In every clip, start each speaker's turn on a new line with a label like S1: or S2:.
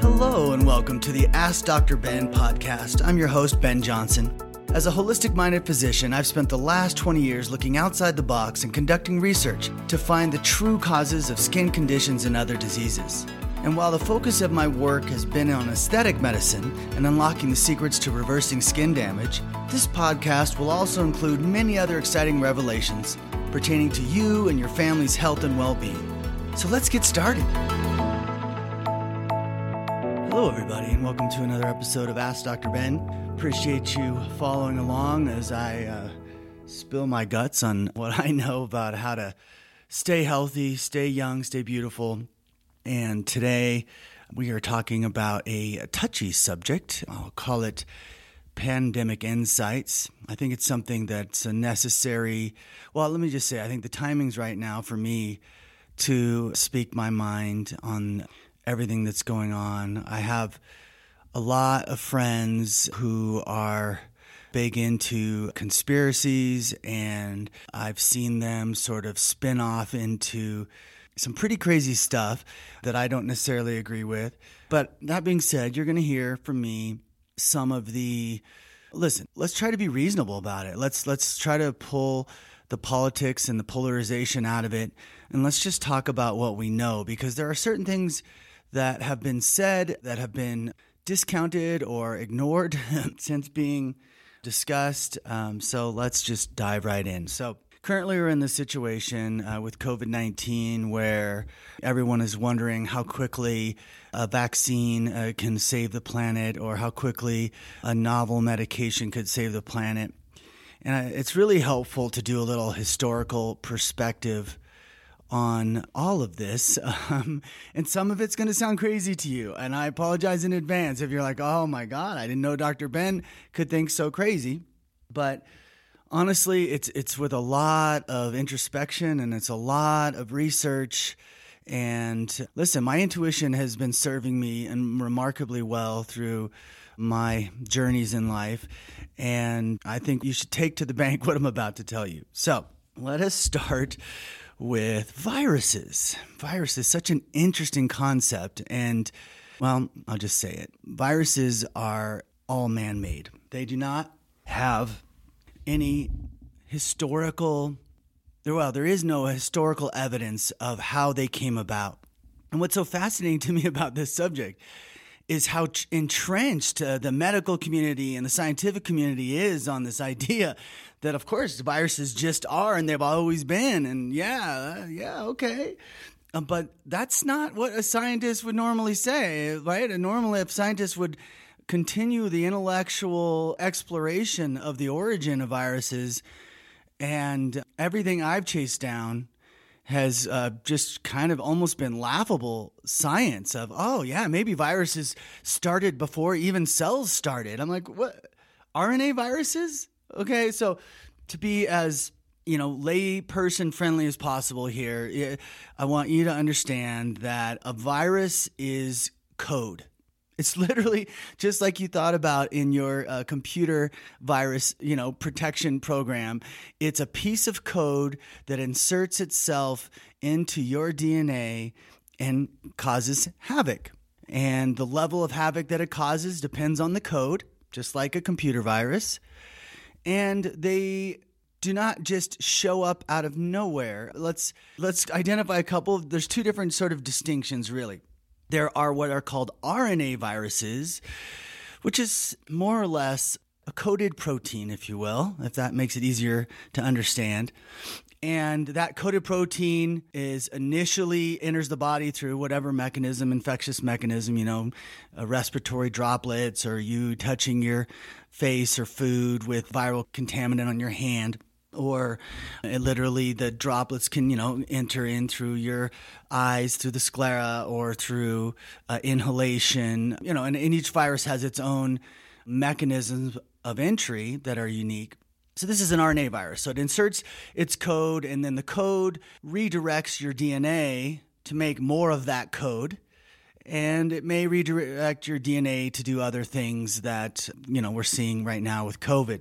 S1: Hello, and welcome to the Ask Dr. Ben podcast. I'm your host, Ben Johnson. As a holistic minded physician, I've spent the last 20 years looking outside the box and conducting research to find the true causes of skin conditions and other diseases. And while the focus of my work has been on aesthetic medicine and unlocking the secrets to reversing skin damage, this podcast will also include many other exciting revelations pertaining to you and your family's health and well being. So let's get started. Hello, everybody, and welcome to another episode of Ask Dr. Ben. Appreciate you following along as I uh, spill my guts on what I know about how to stay healthy, stay young, stay beautiful. And today we are talking about a touchy subject. I'll call it pandemic insights. I think it's something that's a necessary. Well, let me just say, I think the timing's right now for me to speak my mind on everything that's going on. I have a lot of friends who are big into conspiracies, and I've seen them sort of spin off into some pretty crazy stuff that I don't necessarily agree with. But that being said, you're going to hear from me some of the listen, let's try to be reasonable about it. Let's let's try to pull the politics and the polarization out of it and let's just talk about what we know because there are certain things that have been said that have been discounted or ignored since being discussed. Um, so let's just dive right in. So, currently, we're in the situation uh, with COVID 19 where everyone is wondering how quickly a vaccine uh, can save the planet or how quickly a novel medication could save the planet. And it's really helpful to do a little historical perspective on all of this. Um, and some of it's going to sound crazy to you. And I apologize in advance if you're like, oh my God, I didn't know Dr. Ben could think so crazy. But honestly, it's, it's with a lot of introspection and it's a lot of research. And listen, my intuition has been serving me and remarkably well through my journeys in life. And I think you should take to the bank what I'm about to tell you. So let us start with viruses. Virus is such an interesting concept. And, well, I'll just say it viruses are all man made, they do not have any historical, well, there is no historical evidence of how they came about. And what's so fascinating to me about this subject is how entrenched uh, the medical community and the scientific community is on this idea that of course viruses just are and they've always been. And yeah uh, yeah okay. Uh, but that's not what a scientist would normally say right? And normally a scientist would continue the intellectual exploration of the origin of viruses and everything i've chased down has uh, just kind of almost been laughable science of oh yeah maybe viruses started before even cells started. I'm like what? Rna viruses okay so to be as you know lay person friendly as possible here i want you to understand that a virus is code it's literally just like you thought about in your uh, computer virus, you know, protection program. It's a piece of code that inserts itself into your DNA and causes havoc. And the level of havoc that it causes depends on the code, just like a computer virus. And they do not just show up out of nowhere. Let's let's identify a couple. There's two different sort of distinctions really there are what are called RNA viruses, which is more or less a coded protein, if you will, if that makes it easier to understand. And that coded protein is initially enters the body through whatever mechanism, infectious mechanism, you know, uh, respiratory droplets or you touching your face or food with viral contaminant on your hand or literally the droplets can you know enter in through your eyes through the sclera or through uh, inhalation you know and, and each virus has its own mechanisms of entry that are unique so this is an RNA virus. So it inserts its code and then the code redirects your DNA to make more of that code. And it may redirect your DNA to do other things that, you know, we're seeing right now with COVID.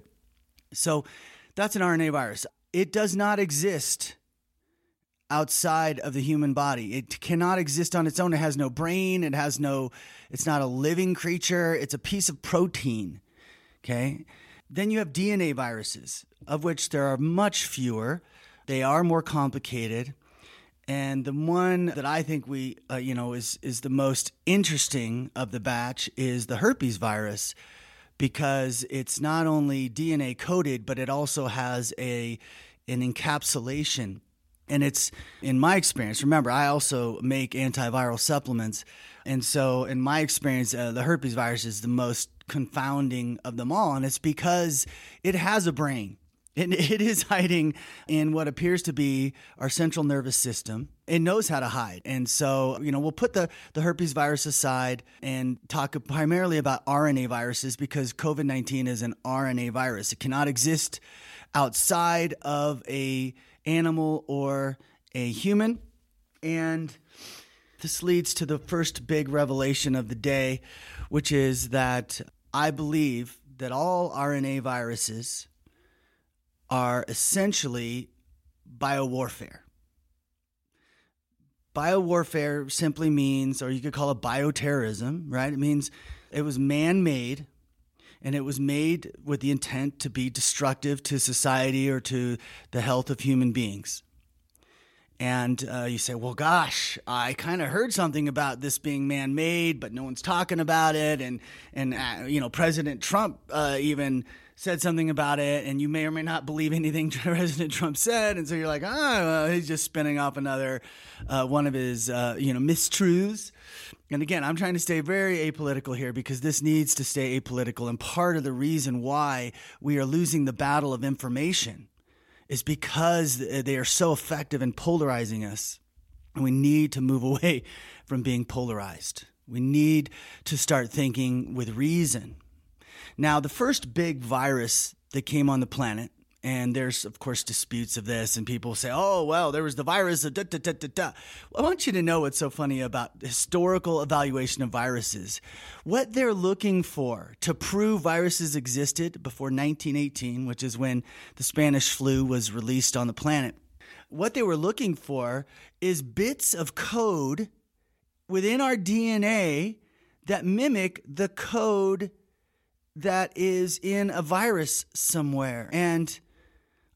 S1: So that's an RNA virus. It does not exist outside of the human body. It cannot exist on its own. It has no brain. It has no, it's not a living creature. It's a piece of protein. Okay. Then you have DNA viruses, of which there are much fewer. They are more complicated. And the one that I think we, uh, you know, is is the most interesting of the batch is the herpes virus, because it's not only DNA coded, but it also has a an encapsulation. And it's in my experience. Remember, I also make antiviral supplements, and so in my experience, uh, the herpes virus is the most confounding of them all, and it's because it has a brain it, it is hiding in what appears to be our central nervous system. It knows how to hide. And so, you know, we'll put the, the herpes virus aside and talk primarily about RNA viruses because COVID 19 is an RNA virus. It cannot exist outside of a animal or a human. And this leads to the first big revelation of the day, which is that I believe that all RNA viruses are essentially biowarfare. Biowarfare simply means, or you could call it bioterrorism, right? It means it was man made and it was made with the intent to be destructive to society or to the health of human beings. And uh, you say, well, gosh, I kind of heard something about this being man made, but no one's talking about it. And, and uh, you know, President Trump uh, even said something about it, and you may or may not believe anything President Trump said, and so you're like, oh, well, he's just spinning off another uh, one of his uh, you know mistruths. And again, I'm trying to stay very apolitical here because this needs to stay apolitical, and part of the reason why we are losing the battle of information is because they are so effective in polarizing us, and we need to move away from being polarized. We need to start thinking with reason now, the first big virus that came on the planet, and there's, of course, disputes of this, and people say, oh, well, there was the virus of da da da da da. I want you to know what's so funny about historical evaluation of viruses. What they're looking for to prove viruses existed before 1918, which is when the Spanish flu was released on the planet, what they were looking for is bits of code within our DNA that mimic the code that is in a virus somewhere. And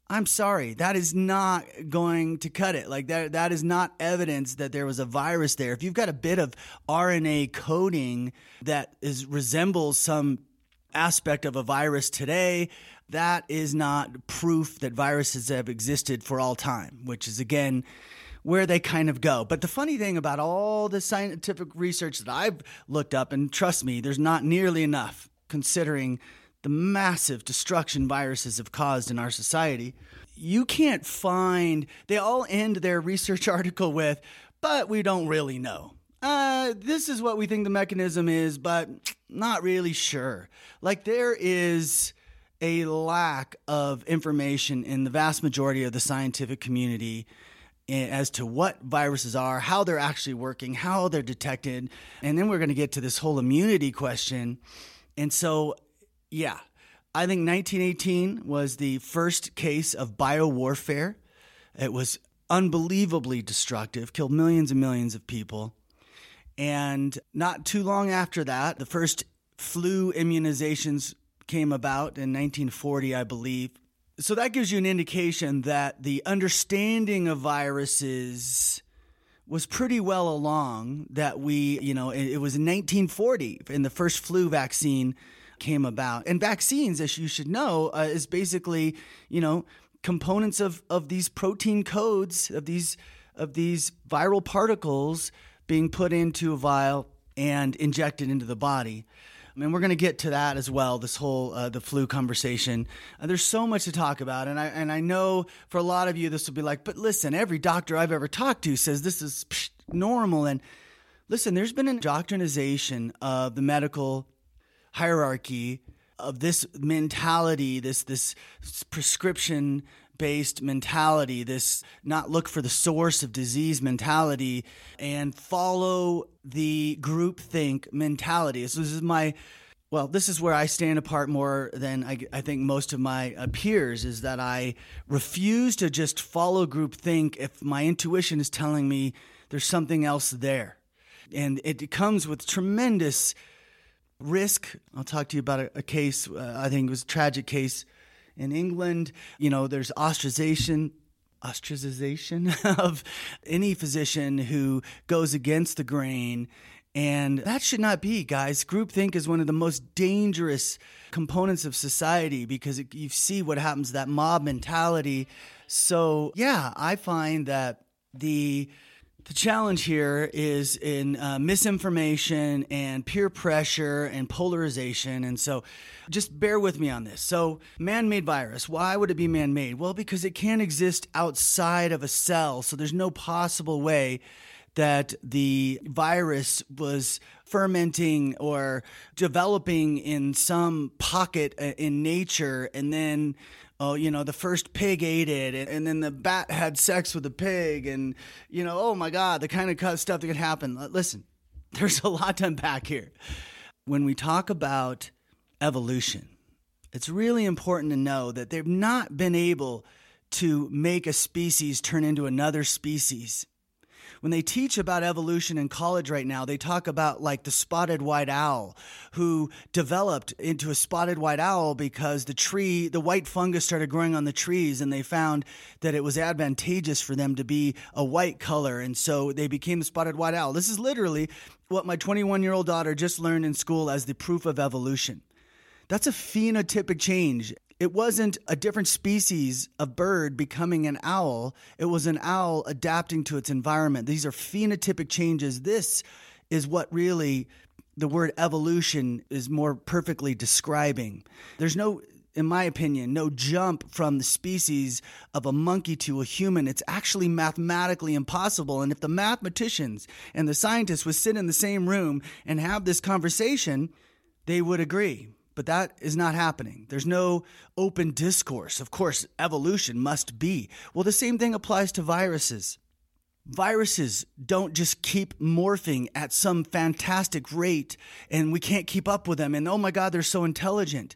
S1: I'm sorry, that is not going to cut it. Like that that is not evidence that there was a virus there. If you've got a bit of RNA coding that is resembles some aspect of a virus today, that is not proof that viruses have existed for all time, which is again where they kind of go. But the funny thing about all the scientific research that I've looked up, and trust me, there's not nearly enough considering the massive destruction viruses have caused in our society. You can't find, they all end their research article with, but we don't really know. Uh, this is what we think the mechanism is, but not really sure. Like there is a lack of information in the vast majority of the scientific community as to what viruses are, how they're actually working, how they're detected. And then we're going to get to this whole immunity question and so, yeah, I think 1918 was the first case of biowarfare. It was unbelievably destructive, killed millions and millions of people. And not too long after that, the first flu immunizations came about in 1940, I believe. So that gives you an indication that the understanding of viruses was pretty well along that we, you know, it, was in 1940 and the first flu vaccine came about. And vaccines, as you should know, uh, is basically, you know, components of, of these protein codes of these of these viral particles being put into a vial and injected into the body. I mean, we're going to get to that as well. This whole uh, the flu conversation. Uh, there's so much to talk about, and I and I know for a lot of you this will be like, but listen, every doctor I've ever talked to says this is psh, normal. And listen, there's been an indoctrination of the medical hierarchy of this mentality, this this prescription based mentality, this not look for the source of disease mentality, and follow the groupthink mentality. So this is my well, this is where I stand apart more than I, I think most of my uh, peers is that I refuse to just follow group think if my intuition is telling me there's something else there. And it comes with tremendous risk. I'll talk to you about a, a case, uh, I think it was a tragic case in England. You know, there's ostracization ostracization of any physician who goes against the grain and that should not be, guys. Groupthink is one of the most dangerous components of society because it, you see what happens, that mob mentality. So, yeah, I find that the the challenge here is in uh, misinformation and peer pressure and polarization. And so just bear with me on this. So, man made virus, why would it be man made? Well, because it can't exist outside of a cell. So, there's no possible way that the virus was fermenting or developing in some pocket uh, in nature and then oh you know the first pig ate it and, then the bat had sex with the pig and you know oh my god the kind of stuff that could happen. Listen there's a lot to unpack here. When we talk about evolution it's really important to know that they've not been able to make a species turn into another species when they teach about evolution in college right now, they talk about like the spotted white owl who developed into a spotted white owl because the tree, the white fungus started growing on the trees and they found that it was advantageous for them to be a white color. And so they became the spotted white owl. This is literally what my 21 year old daughter just learned in school as the proof of evolution. That's a phenotypic change. It wasn't a different species of bird becoming an owl. It was an owl adapting to its environment. These are phenotypic changes. This is what really the word evolution is more perfectly describing. There's no in my opinion, no jump from the species of a monkey to a human. It's actually mathematically impossible. And if the mathematicians and the scientists would sit in the same room and have this conversation, they would agree. But that is not happening. There's no open discourse. Of course, evolution must be. Well, the same thing applies to viruses. Viruses don't just keep morphing at some fantastic rate and we can't keep up with them. And oh my God, they're so intelligent.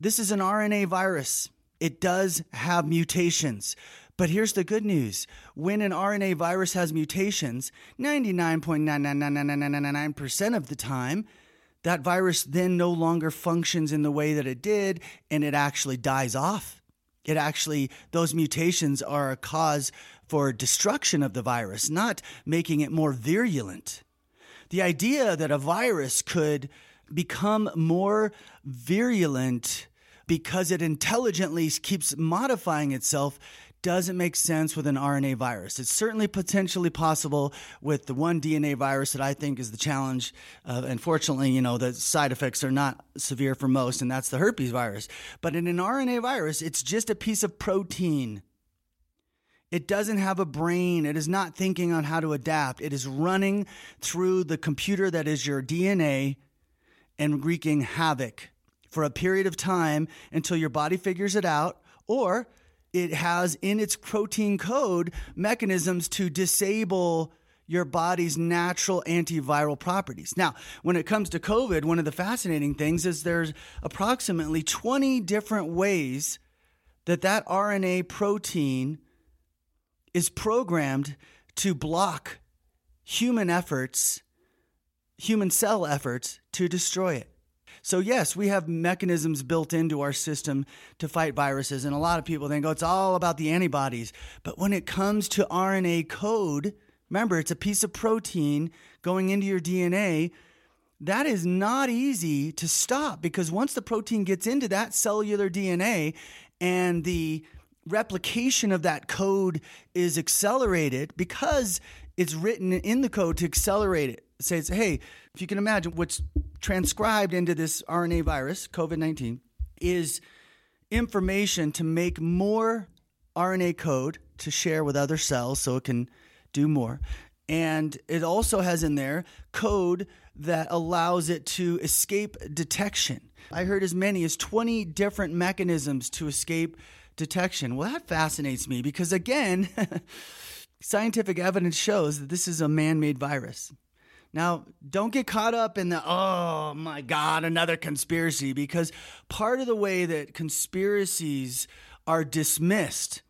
S1: This is an RNA virus. It does have mutations. But here's the good news. When an RNA virus has mutations, 99.9999999% of the time, that virus then no longer functions in the way that it did and it actually dies off. It actually, those mutations are a cause for destruction of the virus, not making it more virulent. The idea that a virus could become more virulent because it intelligently keeps modifying itself doesn't make sense with an RNA virus. It's certainly potentially possible with the one DNA virus that I think is the challenge. Uh, unfortunately, you know, the side effects are not severe for most, and that's the herpes virus. But in an RNA virus, it's just a piece of protein. It doesn't have a brain. It is not thinking on how to adapt. It is running through the computer that is your DNA and wreaking havoc for a period of time until your body figures it out or it has in its protein code mechanisms to disable your body's natural antiviral properties. Now, when it comes to COVID, one of the fascinating things is there's approximately 20 different ways that that RNA protein is programmed to block human efforts, human cell efforts to destroy it. So, yes, we have mechanisms built into our system to fight viruses. And a lot of people think, oh, it's all about the antibodies. But when it comes to RNA code, remember, it's a piece of protein going into your DNA. That is not easy to stop because once the protein gets into that cellular DNA and the replication of that code is accelerated because it's written in the code to accelerate it. Says, hey, if you can imagine what's transcribed into this RNA virus, COVID 19, is information to make more RNA code to share with other cells so it can do more. And it also has in there code that allows it to escape detection. I heard as many as 20 different mechanisms to escape detection. Well, that fascinates me because, again, scientific evidence shows that this is a man made virus. Now, don't get caught up in the, oh my God, another conspiracy, because part of the way that conspiracies are dismissed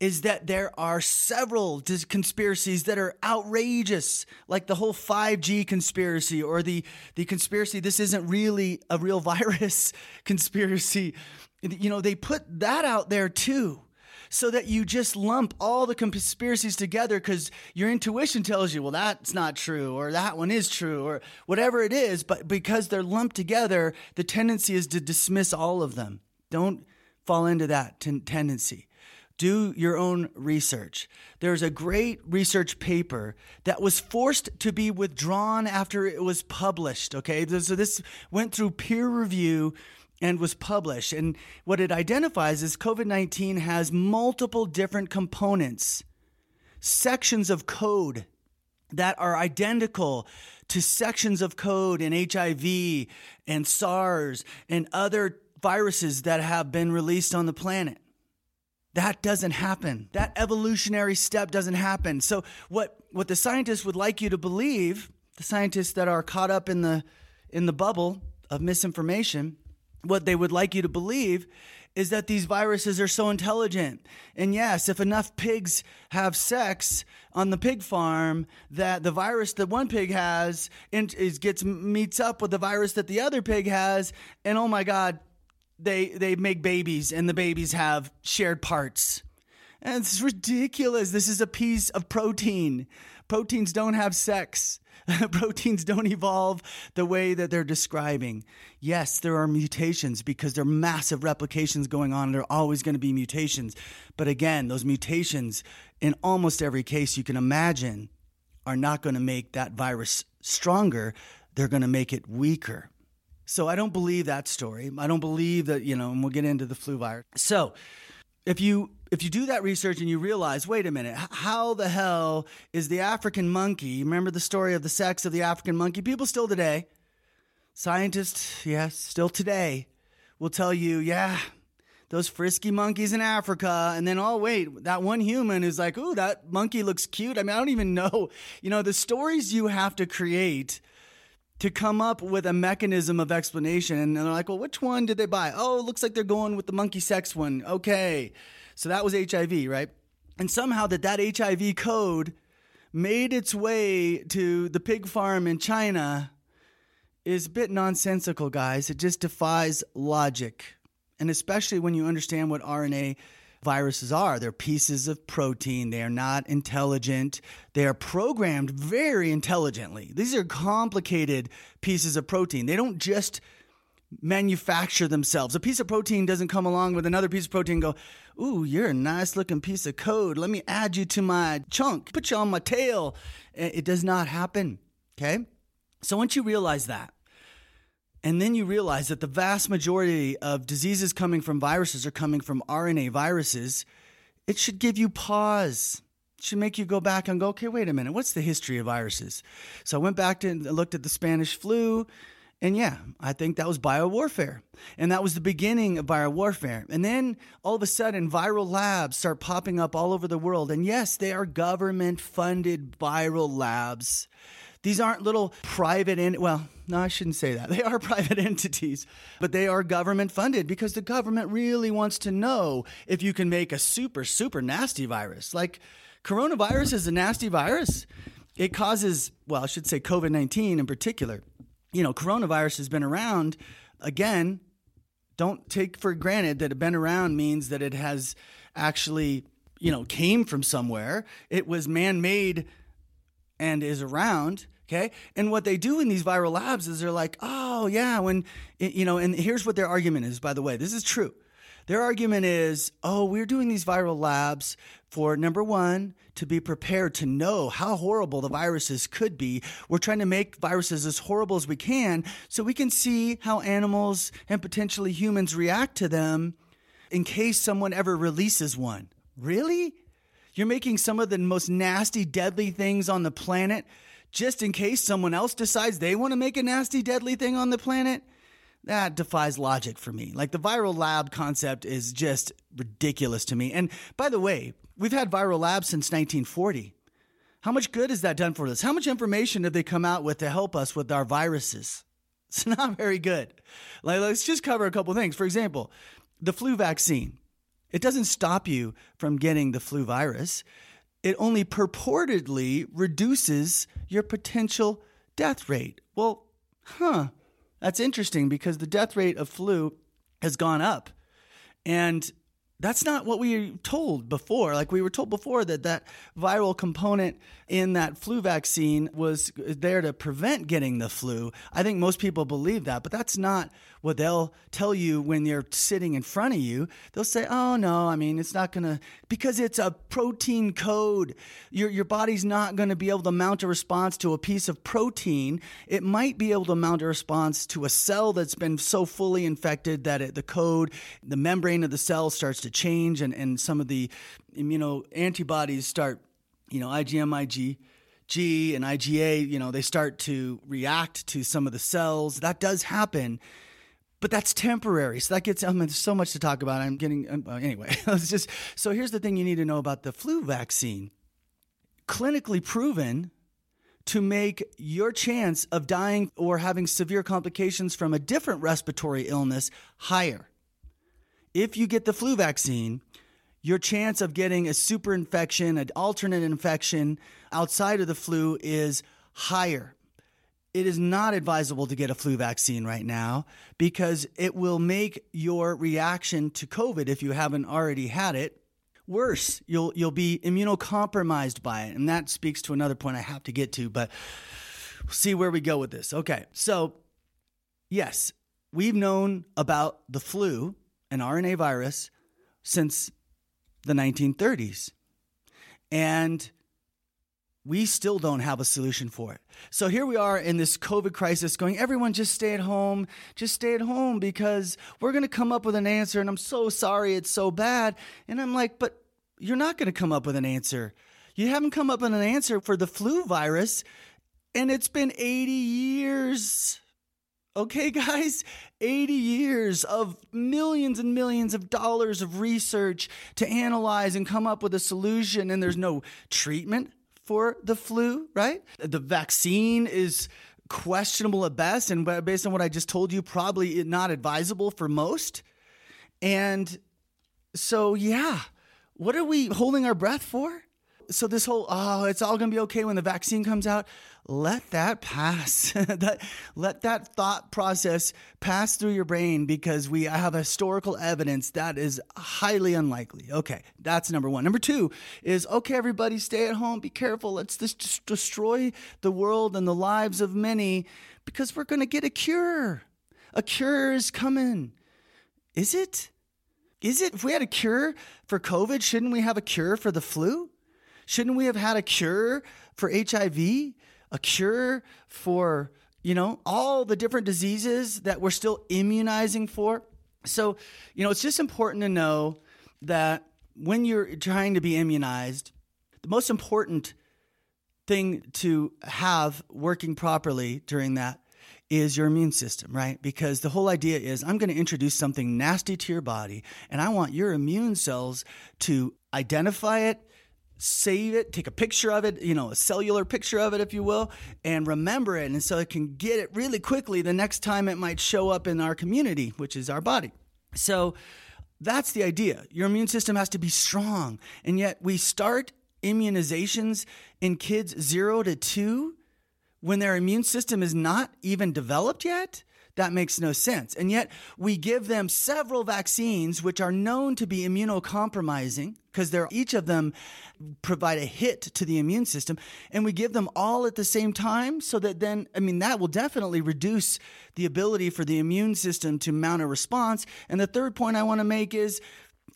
S1: is that there are several conspiracies that are outrageous, like the whole 5G conspiracy or the, the conspiracy this isn't really a real virus conspiracy. You know, they put that out there too so that you just lump all the conspiracies together because your intuition tells you, well, that's not true, or that one is true, or whatever it is. But because they're lumped together, the tendency is to dismiss all of them. Don't fall into that t- tendency. Do your own research. There's a great research paper that was forced to be withdrawn after it was published. Okay. So this went through peer review and was published. And what it identifies is COVID 19 has multiple different components, sections of code that are identical to sections of code in HIV and SARS and other viruses that have been released on the planet. That doesn't happen. That evolutionary step doesn't happen. So what, what the scientists would like you to believe, the scientists that are caught up in the, in the bubble of misinformation, what they would like you to believe is that these viruses are so intelligent. And yes, if enough pigs have sex on the pig farm, that the virus that one pig has is gets meets up with the virus that the other pig has, and oh my God, they they make babies, and the babies have shared parts. And it's ridiculous. This is a piece of protein. Proteins don't have sex. proteins don't evolve the way that they're describing. Yes, there are mutations because there are massive replications going on. There are always going to be mutations. But again, those mutations, in almost every case you can imagine, are not going to make that virus stronger. They're going to make it weaker. So I don't believe that story. I don't believe that, you know, and we'll get into the flu virus. So if you if you do that research and you realize, wait a minute, how the hell is the African monkey? Remember the story of the sex of the African monkey? People still today, scientists, yes, still today, will tell you, yeah, those frisky monkeys in Africa. And then, oh, wait, that one human is like, ooh, that monkey looks cute. I mean, I don't even know. You know, the stories you have to create to come up with a mechanism of explanation. And they're like, well, which one did they buy? Oh, it looks like they're going with the monkey sex one. Okay. So that was HIV, right? And somehow that that HIV code made its way to the pig farm in China is a bit nonsensical, guys. It just defies logic. And especially when you understand what RNA viruses are. They're pieces of protein. They are not intelligent. They are programmed very intelligently. These are complicated pieces of protein. They don't just manufacture themselves. A piece of protein doesn't come along with another piece of protein go, Ooh, you're a nice looking piece of code. Let me add you to my chunk, put you on my tail. Eh, it does not happen. Okay. So once you realize that, and then you realize that the vast majority of diseases coming from viruses are coming from RNA viruses, it should give you pause. Should make you go back and go, okay, wait a minute, what's the history of viruses? So I went back to looked at the Spanish flu and yeah, I think that was biowarfare. And that was the beginning of biowarfare. And then all of a sudden, viral labs start popping up all over the world. And yes, they are government funded viral labs. These aren't little private, in, well, no, I shouldn't say that. They are private entities, but they are government funded because the government really wants to know if you can make a super, super nasty virus. Like coronavirus is a nasty virus. It causes, well, I should say COVID 19 in particular you know, coronavirus has been around. Again, don't take for granted that it been around means that it has actually, you know, came from somewhere. It was man made and is around. Okay. And what they do in these viral labs is they're like, oh, yeah, when, you know, and here's what their argument is, by the way, this is true. Their argument is, oh, we're doing these viral labs for number one, to be prepared to know how horrible the viruses could be. We're trying to make viruses as horrible as we can so we can see how animals and potentially humans react to them in case someone ever releases one. Really? You're making some of the most nasty, deadly things on the planet just in case someone else decides they want to make a nasty, deadly thing on the planet? That defies logic for me. Like the viral lab concept is just ridiculous to me. And by the way, we've had viral labs since 1940. How much good has that done for us? How much information did they come out with to help us with our viruses? It's not very good. Like, let's just cover a couple things. For example, the flu vaccine. It doesn't stop you from getting the flu virus. It only purportedly reduces your potential death rate. Well, huh. That's interesting because the death rate of flu has gone up. And that's not what we were told before. Like we were told before that that viral component in that flu vaccine was there to prevent getting the flu. I think most people believe that, but that's not what they'll tell you when they're sitting in front of you. They'll say, "Oh no, I mean, it's not going to because it's a protein code. Your your body's not going to be able to mount a response to a piece of protein. It might be able to mount a response to a cell that's been so fully infected that it, the code, the membrane of the cell starts to change and, and some of the immuno antibodies start, you know, IgM, IG, G and IgA, you know, they start to react to some of the cells. That does happen, but that's temporary. So that gets, I mean, there's so much to talk about. I'm getting, um, uh, anyway, it's just, so here's the thing you need to know about the flu vaccine. Clinically proven to make your chance of dying or having severe complications from a different respiratory illness higher if you get the flu vaccine, your chance of getting a super infection, an alternate infection outside of the flu is higher. It is not advisable to get a flu vaccine right now because it will make your reaction to COVID, if you haven't already had it, worse. You'll, you'll be immunocompromised by it. And that speaks to another point I have to get to, but we'll see where we go with this. Okay. So, yes, we've known about the flu an RNA virus since the 1930s. And we still don't have a solution for it. So here we are in this COVID crisis going, everyone just stay at home, just stay at home because we're going to come up with an answer. And I'm so sorry it's so bad. And I'm like, but you're not going to come up with an answer. You haven't come up with an answer for the flu virus. And it's been 80 years. Okay, guys, 80 years of millions and millions of dollars of research to analyze and come up with a solution, and there's no treatment for the flu, right? The vaccine is questionable at best, and based on what I just told you, probably not advisable for most. And so, yeah, what are we holding our breath for? So, this whole, oh, it's all going to be okay when the vaccine comes out let that pass. that, let that thought process pass through your brain because we have historical evidence that is highly unlikely. Okay, that's number one. Number two is okay, everybody, stay at home, be careful. Let's just destroy the world and the lives of many because we're going to get a cure. A cure is coming. Is it? Is it? If we had a cure for COVID, shouldn't we have a cure for the flu? Shouldn't we have had a cure for HIV? a cure for, you know, all the different diseases that we're still immunizing for. So, you know, it's just important to know that when you're trying to be immunized, the most important thing to have working properly during that is your immune system, right? Because the whole idea is I'm going to introduce something nasty to your body, and I want your immune cells to identify it, save it, take a picture of it, you know, a cellular picture of it, if you will, and remember it. And so it can get it really quickly the next time it might show up in our community, which is our body. So that's the idea. Your immune system has to be strong. And yet we start immunizations in kids zero to two when their immune system is not even developed yet. That makes no sense. And yet we give them several vaccines which are known to be immunocompromising because they're each of them provide a hit to the immune system and we give them all at the same time so that then I mean that will definitely reduce the ability for the immune system to mount a response. And the third point I want to make is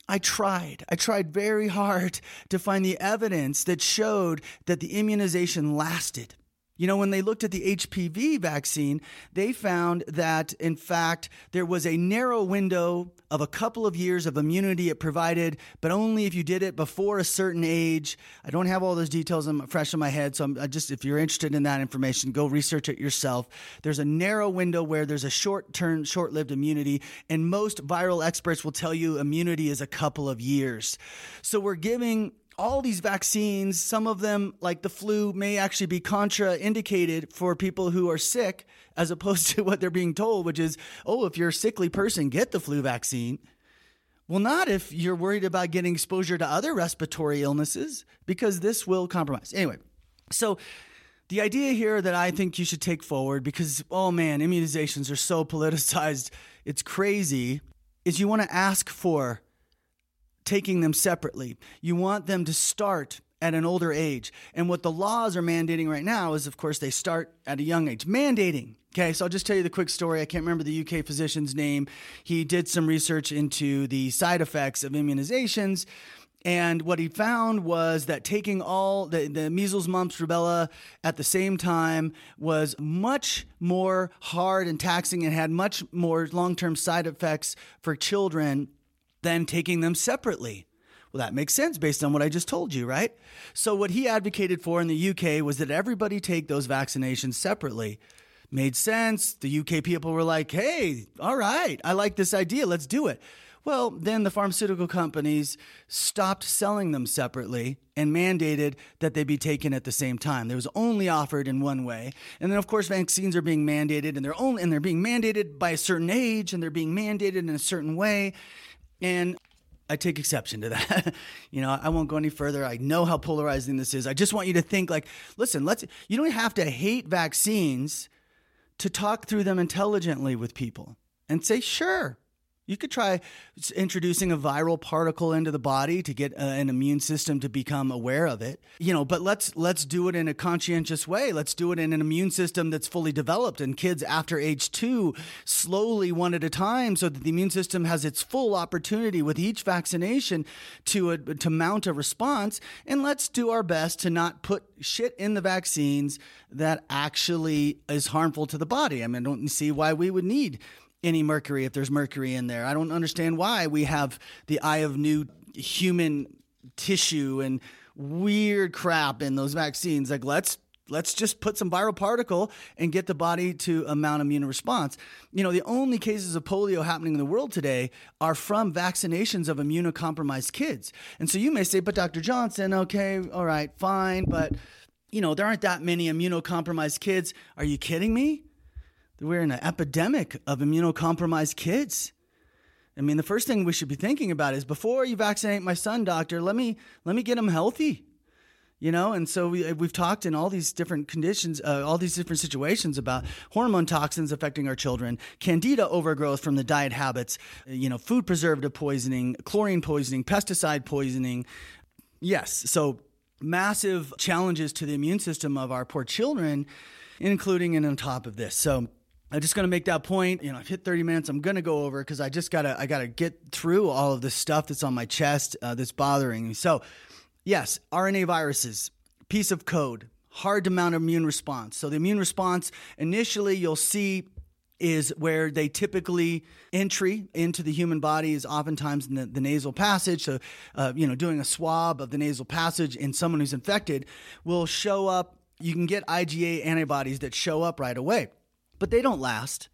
S1: I tried. I tried very hard to find the evidence that showed that the immunization lasted. You know, when they looked at the HPV vaccine, they found that, in fact, there was a narrow window of a couple of years of immunity it provided, but only if you did it before a certain age. I don't have all those details fresh in my head, so I'm just if you're interested in that information, go research it yourself. There's a narrow window where there's a short-term, short-lived immunity, and most viral experts will tell you immunity is a couple of years. So we're giving all these vaccines, some of them, like the flu, may actually be contraindicated for people who are sick, as opposed to what they're being told, which is, oh, if you're a sickly person, get the flu vaccine. Well, not if you're worried about getting exposure to other respiratory illnesses, because this will compromise. Anyway, so the idea here that I think you should take forward, because, oh man, immunizations are so politicized, it's crazy, is you want to ask for taking them separately. You want them to start at an older age. And what the laws are mandating right now is, of course, they start at a young age. Mandating. Okay, so I'll just tell you the quick story. I can't remember the UK physician's name. He did some research into the side effects of immunizations. And what he found was that taking all the, the, measles, mumps, rubella at the same time was much more hard and taxing and had much more long term side effects for children than taking them separately. Well, that makes sense based on what I just told you, right? So, what he advocated for in the UK was that everybody take those vaccinations separately. Made sense. The UK people were like, hey, all right, I like this idea, let's do it. Well, then the pharmaceutical companies stopped selling them separately and mandated that they be taken at the same time. They was only offered in one way. And then of course vaccines are being mandated and they're only and they're being mandated by a certain age and they're being mandated in a certain way. And I take exception to that. you know, I won't go any further. I know how polarizing this is. I just want you to think like, listen, let's you don't have to hate vaccines to talk through them intelligently with people and say, "Sure, you could try introducing a viral particle into the body to get uh, an immune system to become aware of it. You know, but let's let's do it in a conscientious way. Let's do it in an immune system that's fully developed and kids after age 2 slowly one at a time so that the immune system has its full opportunity with each vaccination to a, to mount a response and let's do our best to not put shit in the vaccines that actually is harmful to the body. I mean, I don't see why we would need any mercury if there's mercury in there. I don't understand why we have the eye of new human tissue and weird crap in those vaccines. Like let's let's just put some viral particle and get the body to mount immune response. You know, the only cases of polio happening in the world today are from vaccinations of immunocompromised kids. And so you may say, but Dr. Johnson, okay, all right, fine, but you know, there aren't that many immunocompromised kids. Are you kidding me? We're in an epidemic of immunocompromised kids. I mean, the first thing we should be thinking about is before you vaccinate my son, doctor, let me let me get him healthy. You know, and so we, we've talked in all these different conditions, uh, all these different situations about hormone toxins affecting our children, candida overgrowth from the diet habits, you know, food preservative poisoning, chlorine poisoning, pesticide poisoning. Yes, so massive challenges to the immune system of our poor children, including and on top of this. So I'm just to make that point. You know, I've hit 30 minutes. I'm to go over because I just got to I got to get through all of this stuff that's on my chest uh, that's bothering me. So, yes, RNA viruses, piece of code, hard to mount immune response. So the immune response initially you'll see is where they typically entry into the human body is oftentimes in the, the nasal passage. So, uh, you know, doing a swab of the nasal passage in someone who's infected will show up. You can get IgA antibodies that show up right away but they don't last.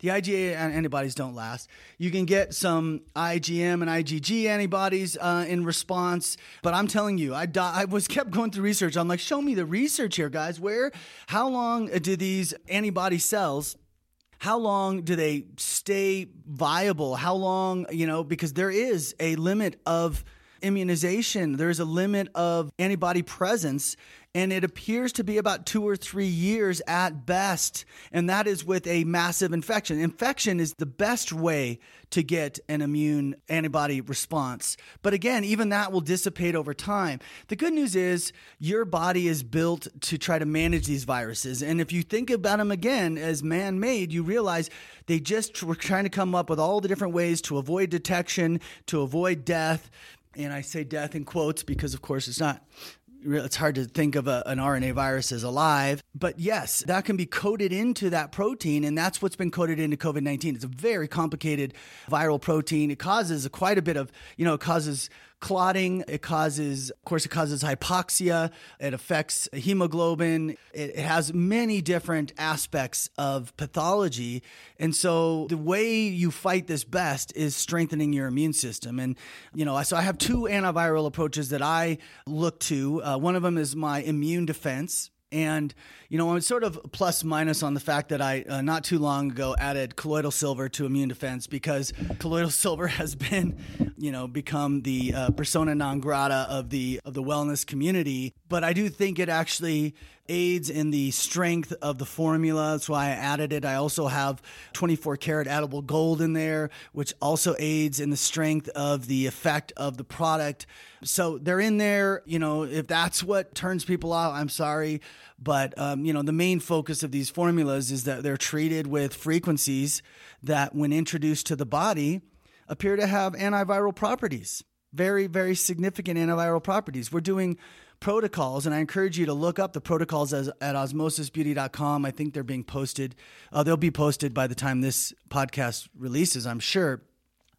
S1: The IgA antibodies don't last. You can get some IgM and IgG antibodies uh, in response, but I'm telling you, I, I was kept going through research. I'm like, show me the research here, guys. Where, how long do these antibody cells? How long do they stay viable? How long, you know, because there is a limit of immunization. There's a limit of antibody presence and it appears to be about two or three years at best. And that is with a massive infection. Infection is the best way to get an immune antibody response. But again, even that will dissipate over time. The good news is your body is built to try to manage these viruses. And if you think about them again as man made, you realize they just were trying to come up with all the different ways to avoid detection, to avoid death. And I say death in quotes because, of course, it's not it's hard to think of a, an RNA virus as alive. But yes, that can be coded into that protein, and that's what's been coded into COVID 19. It's a very complicated viral protein. It causes quite a bit of, you know, it causes clotting. It causes, of course, it causes hypoxia. It affects hemoglobin. It, it has many different aspects of pathology. And so the way you fight this best is strengthening your immune system. And, you know, so I have two antiviral approaches that I look to. Uh, one of them is my immune defense. And, you know, I'm sort of plus minus on the fact that I, uh, not too long ago, added colloidal silver to immune defense because colloidal silver has been, you know, become the uh, persona non grata of the, of the wellness community. But I do think it actually aids in the strength of the formula. That's why I added it. I also have 24 karat edible gold in there, which also aids in the strength of the effect of the product. So they're in there. You know, if that's what turns people out, I'm sorry. But, um, you know, the main focus of these formulas is that they're treated with frequencies that, when introduced to the body, appear to have antiviral properties. Very, very significant antiviral properties. We're doing protocols, and I encourage you to look up the protocols as, at osmosisbeauty.com. I think they're being posted. Uh, they'll be posted by the time this podcast releases, I'm sure,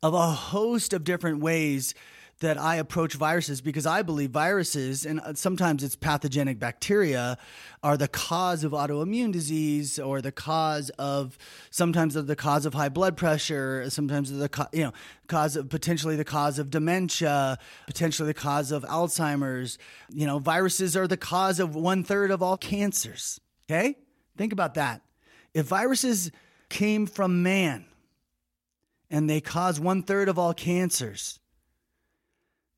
S1: of a host of different ways that I approach viruses because I believe viruses, and uh, sometimes it's pathogenic bacteria, are the cause of autoimmune disease or the cause of sometimes of the cause of high blood pressure, sometimes the you know cause of potentially the cause of dementia, potentially the cause of Alzheimer's. You know, viruses are the cause of one third of all cancers. Okay, think about that. If viruses came from man and they cause one third of all cancers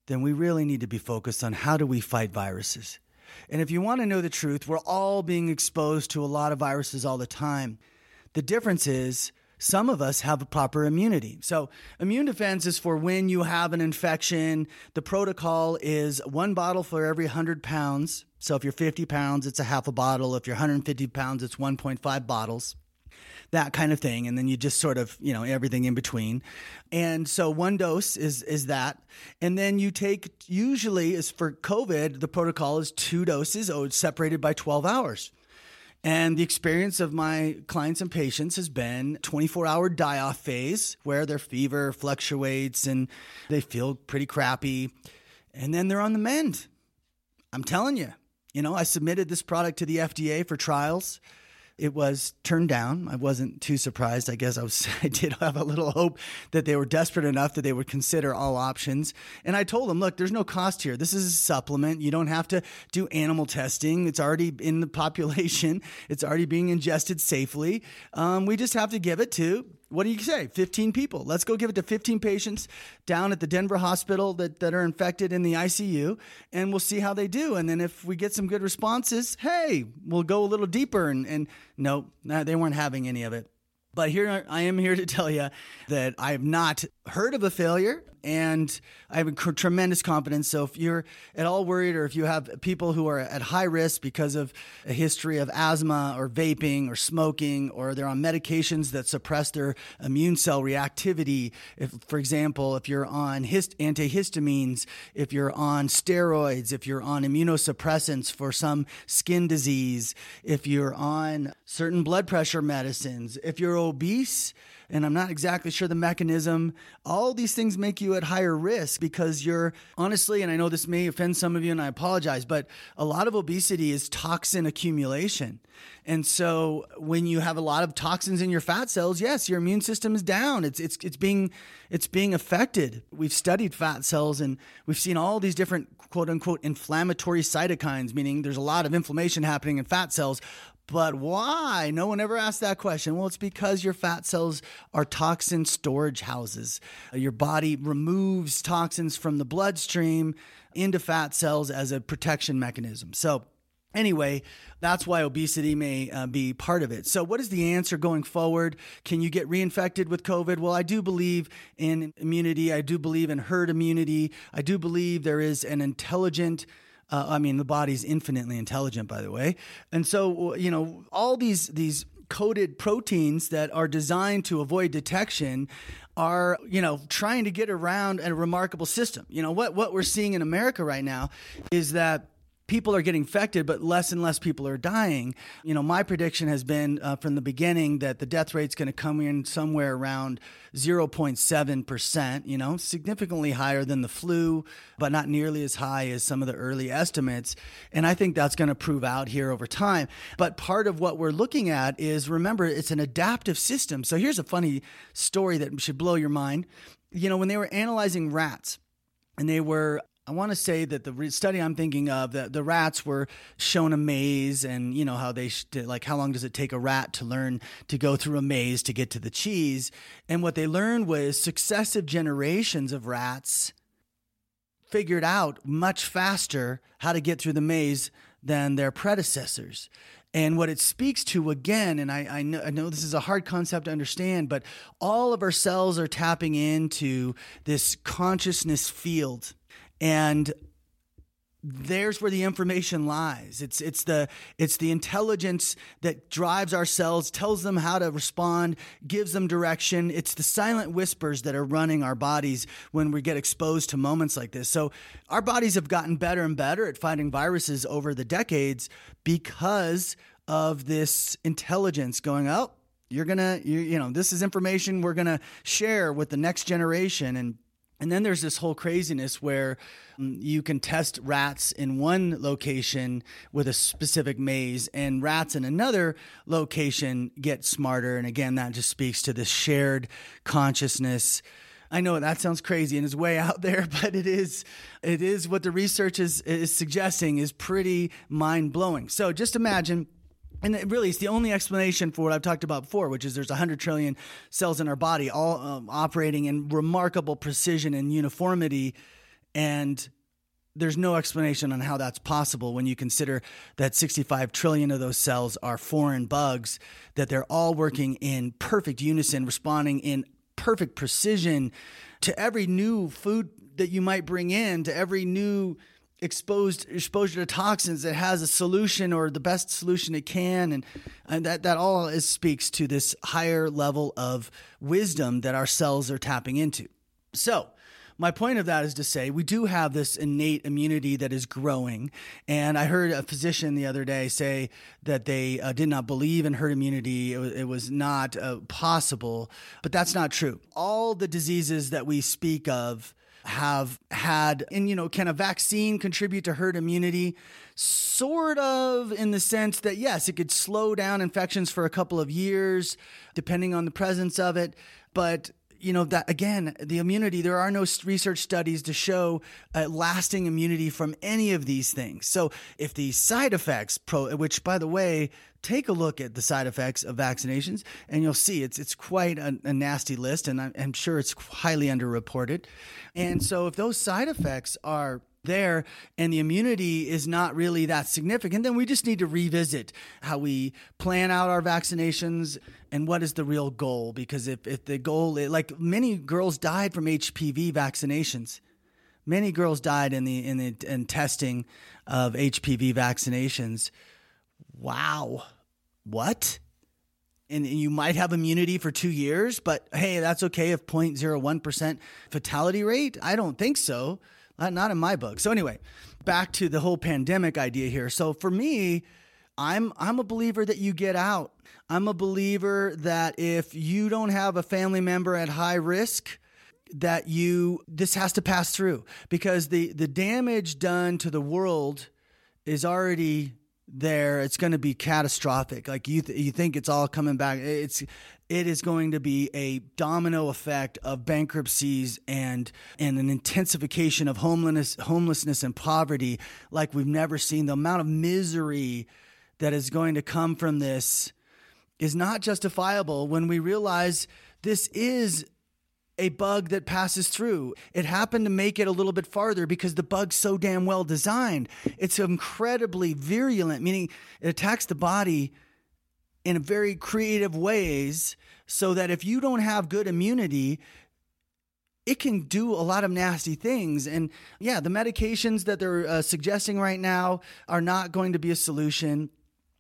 S1: then we really need to be focused on how do we fight viruses. And if you want to know the truth, we're all being exposed to a lot of viruses all the time. The difference is some of us have a proper immunity. So, immune defense is for when you have an infection. The protocol is one bottle for every 100 pounds. So, if you're 50 pounds, it's a half a bottle. If you're 150 pounds, it's 1.5 bottles that kind of thing. And then you just sort of, you know, everything in between. And so one dose is, is that. And then you take, usually is for COVID, the protocol is two doses, oh, separated by 12 hours. And the experience of my clients and patients has been 24 hour die off phase where their fever fluctuates and they feel pretty crappy. And then they're on the mend. I'm telling you, you know, I submitted this product to the FDA for trials it was turned down. I wasn't too surprised. I guess I was I did have a little hope that they were desperate enough that they would consider all options. And I told them, look, there's no cost here. This is a supplement. You don't have to do animal testing. It's already in the population. It's already being ingested safely. Um, we just have to give it to what do you say? 15 people. Let's go give it to 15 patients down at the Denver hospital that, that are infected in the ICU, and we'll see how they do. And then if we get some good responses, hey, we'll go a little deeper. And, and no, they weren't having any of it. But here I am here to tell you that I have not heard of a failure and I have a tremendous confidence. So if you're at all worried or if you have people who are at high risk because of a history of asthma or vaping or smoking or they're on medications that suppress their immune cell reactivity, if for example, if you're on hist- antihistamines, if you're on steroids, if you're on immunosuppressants for some skin disease, if you're on certain blood pressure medicines, if you're obese, and I'm not exactly sure the mechanism. All these things make you at higher risk because you're honestly, and I know this may offend some of you and I apologize, but a lot of obesity is toxin accumulation. And so when you have a lot of toxins in your fat cells, yes, your immune system is down. It's it's it's being it's being affected. We've studied fat cells and we've seen all these different quote unquote inflammatory cytokines, meaning there's a lot of inflammation happening in fat cells. But why? No one ever asked that question. Well, it's because your fat cells are toxin storage houses. Your body removes toxins from the bloodstream into fat cells as a protection mechanism. So, Anyway, that's why obesity may uh, be part of it. So, what is the answer going forward? Can you get reinfected with COVID? Well, I do believe in immunity. I do believe in herd immunity. I do believe there is an intelligent uh, I mean, the body's infinitely intelligent, by the way. And so, you know, all these these coded proteins that are designed to avoid detection are, you know, trying to get around a remarkable system. You know, what what we're seeing in America right now is that people are getting infected, but less and less people are dying. You know, my prediction has been uh, from the beginning that the death rate's going to come in somewhere around 0.7%, you know, significantly higher than the flu, but not nearly as high as some of the early estimates. And I think that's going to prove out here over time. But part of what we're looking at is remember, it's an adaptive system. So here's a funny story that should blow your mind. You know, when they were analyzing rats, and they were I want to say that the study I'm thinking of, that the rats were shown a maze, and you know how they like how long does it take a rat to learn to go through a maze to get to the cheese? And what they learned was successive generations of rats figured out much faster how to get through the maze than their predecessors. And what it speaks to again, and I, I, know, I, know, this is a hard concept to understand, but all of our cells are tapping into this consciousness field and there's where the information lies. It's it's the it's the intelligence that drives our cells tells them how to respond gives them direction. It's the silent whispers that are running our bodies when we get exposed to moments like this. So our bodies have gotten better and better at fighting viruses over the decades because of this intelligence going oh you're gonna you, you know this is information we're gonna share with the next generation. And and then there's this whole craziness where um, you can test rats in one location with a specific maze, and rats in another location get smarter. And again, that just speaks to this shared consciousness. I know that sounds crazy and is way out there, but it is it is what the research is, is suggesting is pretty mind blowing. So just imagine and it really, it's the only explanation for what I've talked about before, which is there's 100 trillion cells in our body, all um, operating in remarkable precision and uniformity. And there's no explanation on how that's possible when you consider that 65 trillion of those cells are foreign bugs, that they're all working in perfect unison, responding in perfect precision to every new food that you might bring in, to every new exposed exposure to toxins that has a solution or the best solution it can. And, and that that all is, speaks to this higher level of wisdom that our cells are tapping into. So my point of that is to say we do have this innate immunity that is growing. And i heard a physician the other day say that they uh, did not believe in herd immunity. It was, it was not uh, possible but that's not true. All the diseases that we speak of have had, and you know, can a vaccine contribute to herd immunity? Sort of, in the sense that yes, it could slow down infections for a couple of years, depending on the presence of it. But you know that again the immunity there are no research studies to show lasting immunity from any of these things so if the side effects pro which by the way take a look at the side effects of vaccinations and you'll see it's it's quite a, a nasty list and I'm, I'm sure it's highly underreported and so if those side effects are there and the immunity is not really that significant, then we just need to revisit how we plan out our vaccinations and what is the real goal. Because if, if the goal, is, like many girls died from HPV vaccinations, many girls died in the in the in testing of HPV vaccinations. Wow, what? and you might have immunity for two years, but hey, that's okay if 0.01% fatality rate? I don't think so. Not, not in my book. So anyway, back to the whole pandemic idea here. So for me, I'm I'm a believer that you get out. I'm a believer that if you don't have a family member at high risk, that you this has to pass through because the the damage done to the world is already there, it's going to be catastrophic. Like you, th- you think it's all coming back. It's it is going to be a domino effect of bankruptcies and and an intensification of homelessness, homelessness and poverty like we've never seen. The amount of misery that is going to come from this is not justifiable when we realize this is a bug that passes through. It happened to make it a little bit farther because the bug's so damn well designed. It's incredibly virulent, meaning it attacks the body in very creative ways so that if you don't have good immunity, it can do a lot of nasty things. And yeah, the medications that they're uh, suggesting right now are not going to be a solution.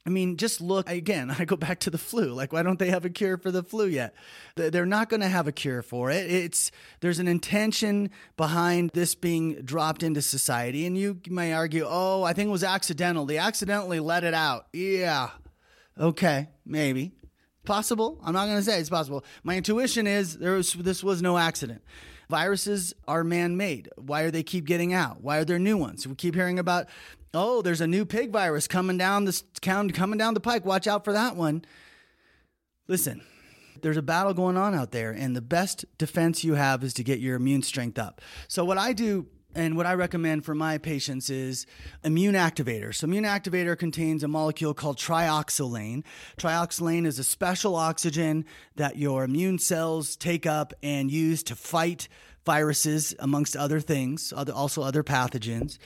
S1: I mean, just look again. I go back to the flu. Like, why don't they have a cure for the flu yet? They're not going to have a cure for it. It's there's an intention behind this being dropped into society, and you may argue, "Oh, I think it was accidental. They accidentally let it out." Yeah, okay, maybe possible. I'm not going to say it's possible. My intuition is there was this was no accident. Viruses are man-made. Why are they keep getting out? Why are there new ones? We keep hearing about oh, there's a new pig virus coming down this coming down the pike. Watch out for that one. Listen, there's a battle going on out there, and the best defense you have is to get your immune strength up. So what I do and what I recommend for my patients is immune activator. So, immune activator contains a molecule called trioxolane. Trioxolane is a special oxygen that your immune cells take up and use to fight viruses, amongst other things, other, also other pathogens.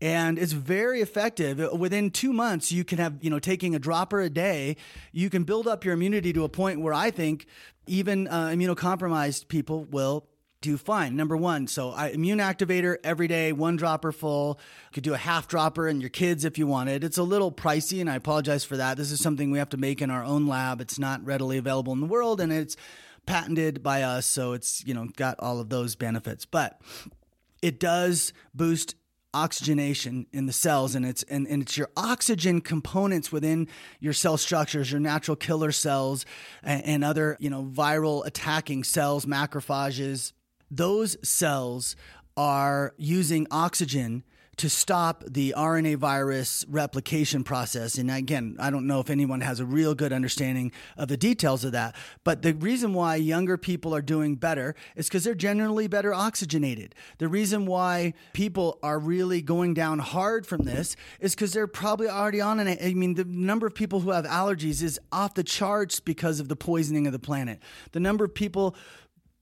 S1: And it's very effective. Within two months, you can have, you know, taking a dropper a day, you can build up your immunity to a point where I think even uh, immunocompromised people will do fine. Number one, so I, immune activator every day, one dropper full. You could do a half dropper in your kids if you wanted. It's a little pricey, and I apologize for that. This is something we have to make in our own lab. It's not readily available in the world, and it's patented by us, so it's you know got all of those benefits. But it does boost oxygenation in the cells and it's and, and it's your oxygen components within your cell structures your natural killer cells and, and other you know viral attacking cells macrophages those cells are using oxygen to stop the RNA virus replication process. And again, I don't know if anyone has a real good understanding of the details of that, but the reason why younger people are doing better is because they're generally better oxygenated. The reason why people are really going down hard from this is because they're probably already on an, I mean, the number of people who have allergies is off the charts because of the poisoning of the planet. The number of people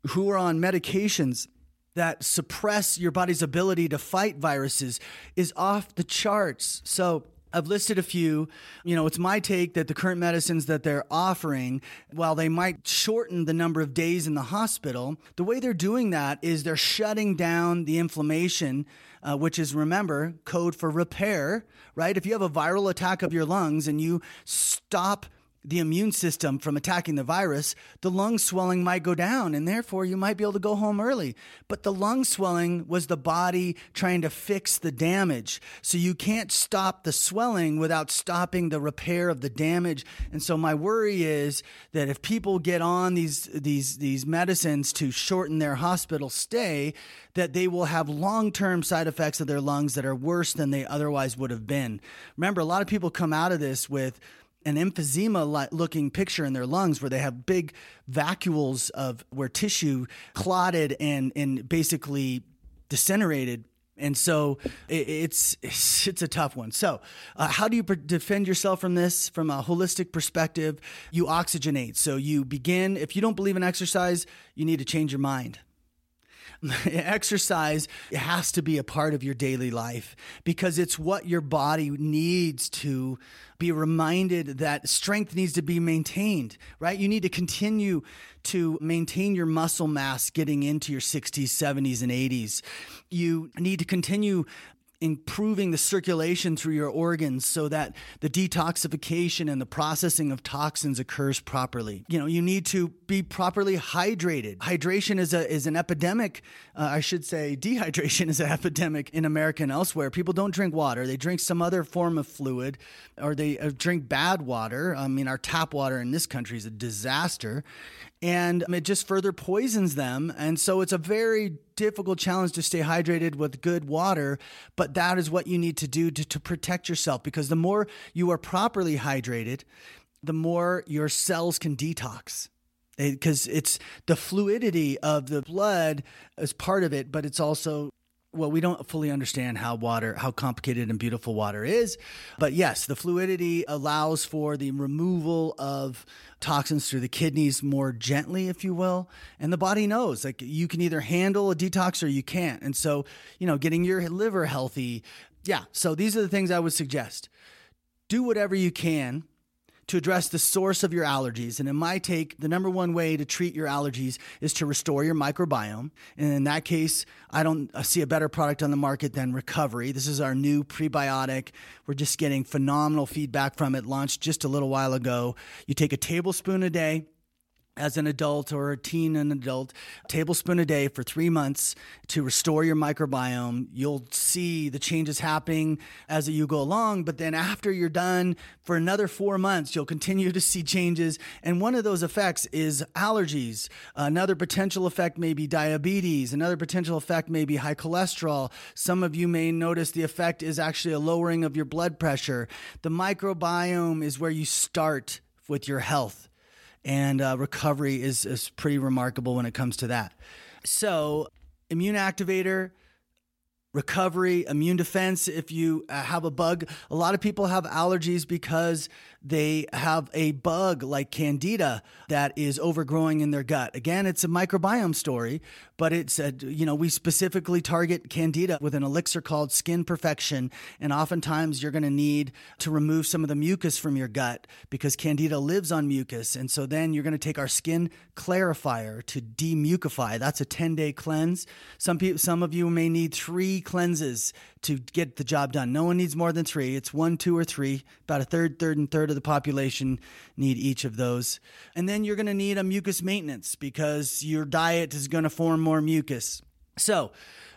S1: who are on medications that suppress your body's ability to fight viruses is off the charts. So, I've listed a few. You know, it's my take that the current medicines that they're offering, while they might shorten the number of days in the hospital, the way they're doing that is they're shutting down the inflammation, uh, which is, remember, code for repair, right? If you have a viral attack of your lungs and you stop the immune system from attacking the virus, the lung swelling might go down and therefore you might be able to go home early. But the lung swelling was the body trying to fix the damage. So you can't stop the swelling without stopping the repair of the damage. And so my worry is that if people get on these these these medicines to shorten their hospital stay, that they will have long-term side effects of their lungs that are worse than they otherwise would have been. Remember, a lot of people come out of this with an emphysema looking picture in their lungs where they have big vacuoles of where tissue clotted and and basically disintegrated and so it's it's a tough one. So, uh, how do you defend yourself from this from a holistic perspective? You oxygenate. So you begin. If you don't believe in exercise, you need to change your mind. exercise has to be a part of your daily life because it's what your body needs to be reminded that strength needs to be maintained, right? You need to continue to maintain your muscle mass getting into your 60s, 70s, and 80s. You need to continue improving the circulation through your organs so that the detoxification and the processing of toxins occurs properly. You know, you need to be properly hydrated. Hydration is a is an epidemic. Uh, I should say, dehydration is an epidemic in America and elsewhere. People don't drink water; they drink some other form of fluid, or they uh, drink bad water. I mean, our tap water in this country is a disaster, and it just further poisons them. And so it's a very difficult challenge to stay hydrated with good water, but that is what you need to do to, to protect yourself because the more you are properly hydrated, the more your cells can detox because it, it's the fluidity of the blood is part of it, but it's also well, we don't fully understand how water, how complicated and beautiful water is. But yes, the fluidity allows for the removal of toxins through the kidneys more gently, if you will. And the body knows like you can either handle a detox or you can't. And so, you know, getting your liver healthy. Yeah. So these are the things I would suggest. Do whatever you can to address the source of your allergies. And in my take, the number one way to treat your allergies is to restore your microbiome. And in that case, I don't see a better product on the market than Recovery. This is our new prebiotic. We're just getting phenomenal feedback from it, launched just a little while ago. You take a tablespoon a day as an adult or a teen and adult, tablespoon a day for three months to restore your microbiome. You'll see the changes happening as you go along, but then after you're done for another four months, you'll continue to see changes. And one of those effects is allergies. Another potential effect may be diabetes. Another potential effect may be high cholesterol. Some of you may notice the effect is actually a lowering of your blood pressure. The microbiome is where you start with your health and uh, recovery is, is pretty remarkable when it comes to that. So, immune activator, recovery, immune defense. If you uh, have a bug, a lot of people have allergies because they have a bug like candida that is overgrowing in their gut. Again, it's a microbiome story, but it's a, you know, we specifically target candida with an elixir called skin perfection. And oftentimes you're going to need to remove some of the mucus from your gut because candida lives on mucus. And so then you're going to take our skin clarifier to demucify. That's a 10 day cleanse. Some people, some of you may need three cleanses to get the job done. No one needs more than three. It's one, two, or three. About a third, third, and third of the population need each of those. And then you're going to need a mucus maintenance because your diet is going to form more mucus. So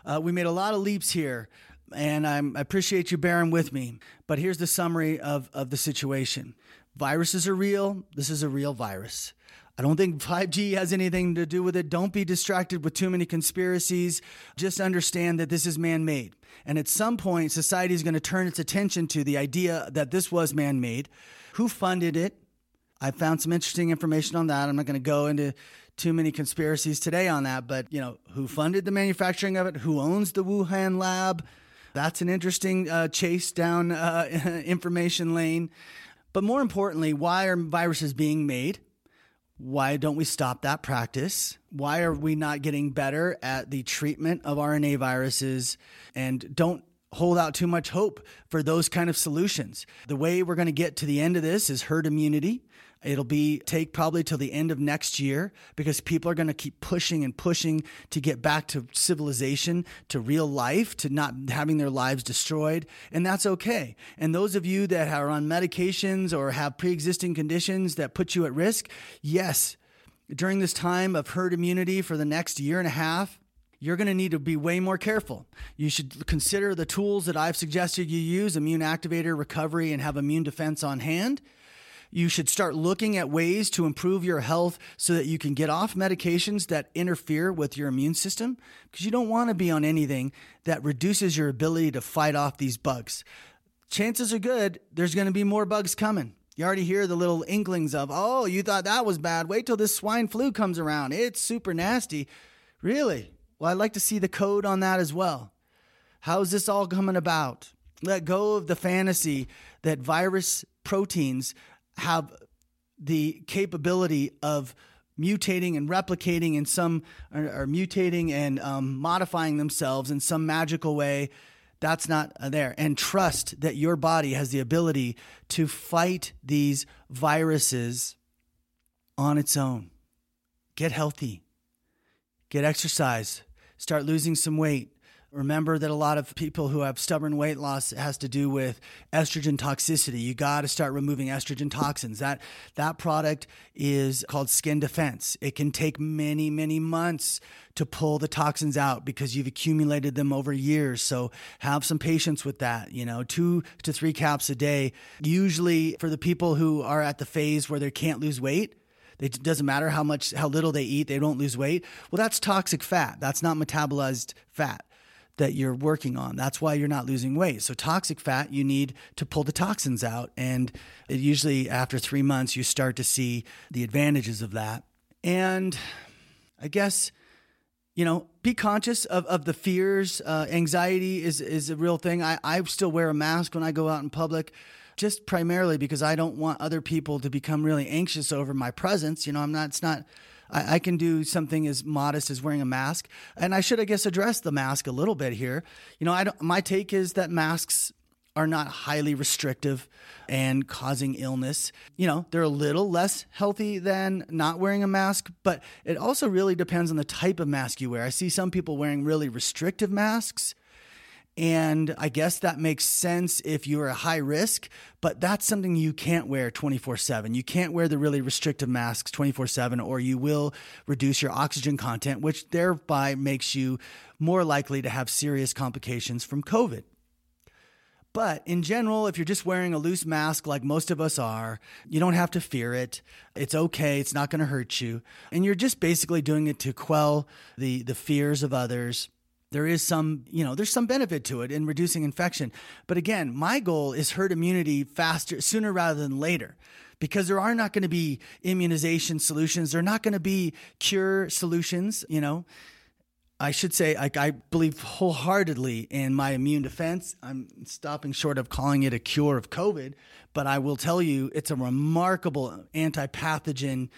S1: uh, we made a lot of leaps here, and I'm, I appreciate you bearing with me. But here's the summary of, of the situation viruses are real. This is a real virus. I don't think 5G has anything to do with it. Don't be distracted with too many conspiracies. Just understand that this is man made. And at some point, society is going to turn its attention to the idea that this was man made. Who funded it? I found some interesting information on that. I'm not going to go into too many conspiracies today on that, but you know, who funded the manufacturing of it? Who owns the Wuhan lab? That's an interesting uh, chase down uh, information lane. But more importantly, why are viruses being made? Why don't we stop that practice? Why are we not getting better at the treatment of RNA viruses? And don't hold out too much hope for those kind of solutions. The way we're going to get to the end of this is herd immunity. It'll be take probably till the end of next year because people are going to keep pushing and pushing to get back to civilization, to real life, to not having their lives destroyed. And that's okay. And those of you that are on medications or have pre existing conditions that put you at risk, yes, during this time of herd immunity for the next year and a half, you're going to need to be way more careful. You should consider the tools that I've suggested you use immune activator, recovery, and have immune defense on hand you should start looking at ways to improve your health so that you can get off medications that interfere with your immune system because you don't want to be on anything that reduces your ability to fight off these bugs. Chances are good there's going to be more bugs coming. You already hear the little inklings of, oh, you thought that was bad. Wait till this swine flu comes around. It's super nasty. Really? Well, I'd like to see the code on that as well. How's this all coming about? Let go of the fantasy that virus proteins have the capability of mutating and replicating in some or, mutating and um, modifying themselves in some magical way. That's not uh, there. And trust that your body has the ability to fight these viruses on its own. Get healthy. Get exercise start losing some weight Remember that a lot of people who have stubborn weight loss has to do with estrogen toxicity. You got to start removing estrogen toxins. That that product is called Skin Defense. It can take many, many months to pull the toxins out because you've accumulated them over years. So have some patience with that. You know, two to three caps a day. Usually for the people who are at the phase where they can't lose weight, it doesn't matter how much, how little they eat, they don't lose weight. Well, that's toxic fat. That's not metabolized fat that you're working on. That's why you're not losing weight. So, toxic fat, you need to pull the toxins out. And usually, after three months, you start to see the advantages of that. And I guess, you know, be conscious of, of the fears. Uh, anxiety is, is a real thing. I, I still wear a mask when I go out in public just primarily because I don't want other people to become really anxious over my presence. You know, I'm not, it's not, I, I, can do something as modest as wearing a mask. And I should, I guess, address the mask a little bit here. You know, I don't, my take is that masks are not highly restrictive and causing illness. You know, they're a little less healthy than not wearing a mask, but it also really depends on the type of mask you wear. I see some people wearing really restrictive masks. And I guess that makes sense if you're a high risk, but that's something you can't wear 24 7. You can't wear the really restrictive masks 24 7, or you will reduce your oxygen content, which thereby makes you more likely to have serious complications from COVID. But in general, if you're just wearing a loose mask like most of us are, you don't have to fear it. It's okay. It's not going to hurt you. And you're just basically doing it to quell the, the fears of others. There is some, you know, there's some benefit to it in reducing infection. But again, my goal is herd immunity faster, sooner rather than later because there are not going to be immunization solutions. They're not going to be cure solutions, you know. I should say, like, I believe wholeheartedly in my immune defense. I'm stopping short of calling it a cure of COVID, but I will tell you it's a remarkable anti pathogen,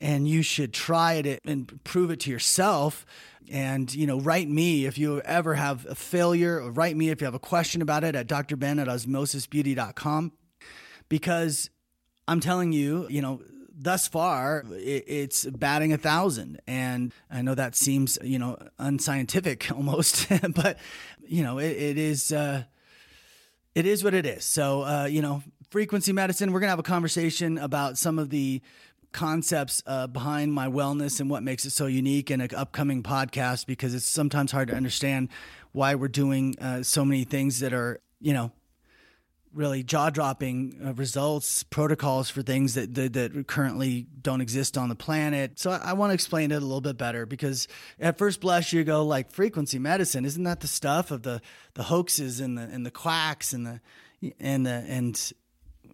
S1: and you should try it and prove it to yourself. And, you know, write me if you ever have a failure, or write me if you have a question about it at drben at osmosisbeauty.com. Because I'm telling you, you know, thus far, it's batting a thousand. And I know that seems, you know, unscientific almost, but, you know, it, it is, uh, it is what it is. So, uh, you know, frequency medicine, we're going to have a conversation about some of the concepts uh, behind my wellness and what makes it so unique in an upcoming podcast because it's sometimes hard to understand why we're doing uh, so many things that are, you know, really jaw dropping uh, results, protocols for things that, that, that currently don't exist on the planet. So I, I want to explain it a little bit better because at first blush you go like frequency medicine, isn't that the stuff of the the hoaxes and the and the quacks and the and the and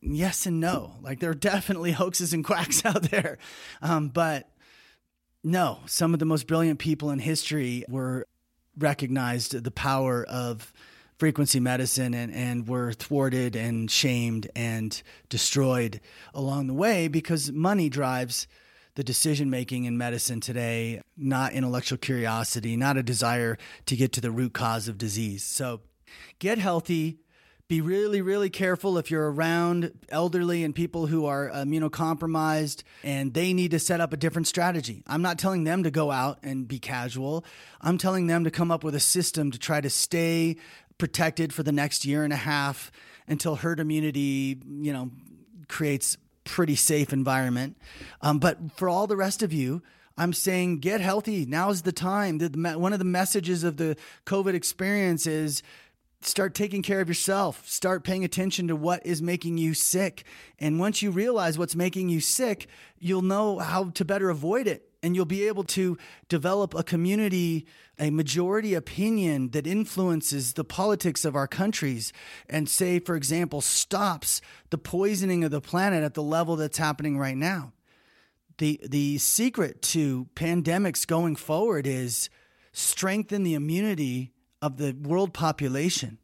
S1: yes and no. Like there are definitely hoaxes and quacks out there, um, but no, some of the most brilliant people in history were recognized the power of frequency medicine and, and were thwarted and shamed and destroyed along the way because money drives the decision making in medicine today, not intellectual curiosity, not a desire to get to the root cause of disease. So get healthy. Be really, really careful if you're around elderly and people who are immunocompromised and they need to set up a different strategy. I'm not telling them to go out and be casual. I'm telling them to come up with a system to try to stay protected for the next year and a half until herd immunity, you know, creates pretty safe environment. Um, but for all the rest of you, I'm saying get healthy. Now's the time. The, one of the messages of the COVID experience is start taking care of yourself. Start paying attention to what is making you sick. And once you realize what's making you sick, you'll know how to better avoid it and you'll be able to develop a community, a majority opinion that influences the politics of our countries and say, for example, stops the poisoning of the planet at the level that's happening right now. The, the secret to pandemics going forward is strengthen the immunity of the world population.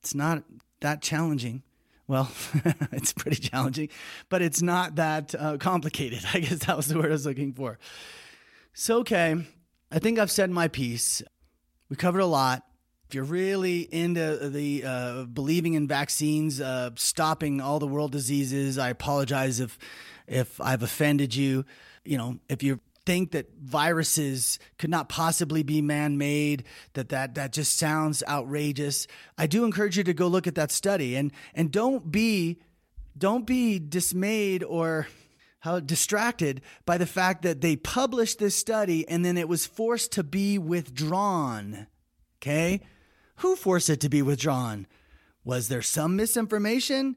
S1: It's not that challenging. Well, it's pretty challenging, but it's not that uh, complicated. I guess that was the word I was looking for. So, okay, I think I've said my piece. We covered a lot. If you're really into the uh, believing in vaccines, uh, stopping all the world diseases, I apologize if if I've offended you. You know, if you're think that viruses could not possibly be man-made that that that just sounds outrageous. I do encourage you to go look at that study. And and don't be don't be dismayed or how distracted by the fact that they published this study and then it was forced to be withdrawn okay? Who forced it to be withdrawn? Was there some misinformation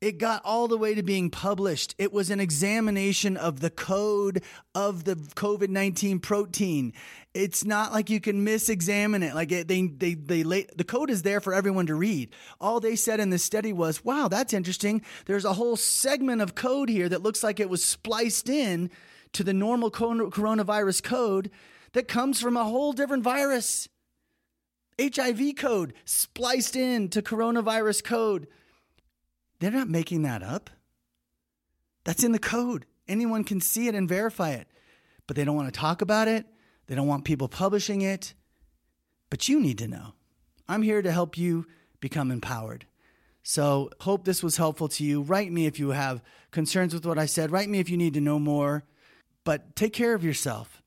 S1: it got all the way to being published. It was an examination of the code of the COVID 19 protein. It's not like you can mis-examine it. Like it, they, they, they, lay, the code is there for everyone to read. All they said in the study was, wow, that's interesting. There's a whole segment of code here that looks like it was spliced in to the normal coronavirus code that comes from a whole different virus. HIV code spliced in to coronavirus code they're not making that up. That's in the code. Anyone can see it and verify it, but they don't want to talk about it. They don't want people publishing it. But you need to know. I'm here to help you become empowered. So, hope this was helpful to you. Write me if you have concerns with what I said. Write me if you need to know more. But take care of yourself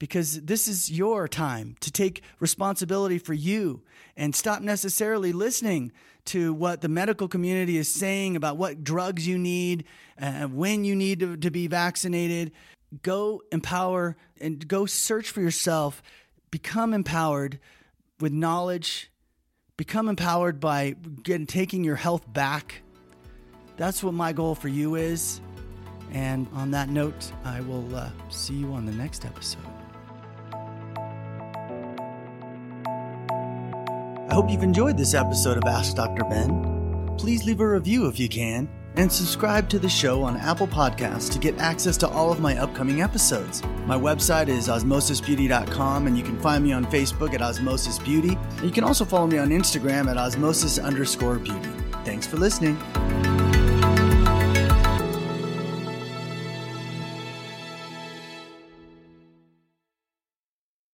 S1: because this is your time to take responsibility for you and stop necessarily listening to what the medical community is saying about what drugs you need, uh, when you need to, to be vaccinated. Go empower and go search for yourself. Become empowered with knowledge. Become empowered by getting, taking your health back. That's what my goal for you is. And on that note, I will uh, see you on the next episode. I hope you've enjoyed this episode of Ask Dr. Ben. Please leave a review if you can, and subscribe to the show on Apple Podcasts to get access to all of my upcoming episodes. My website is osmosisbeauty.com, and you can find me on Facebook at Osmosis Beauty. You can also follow me on Instagram at osmosis underscore beauty. Thanks for listening.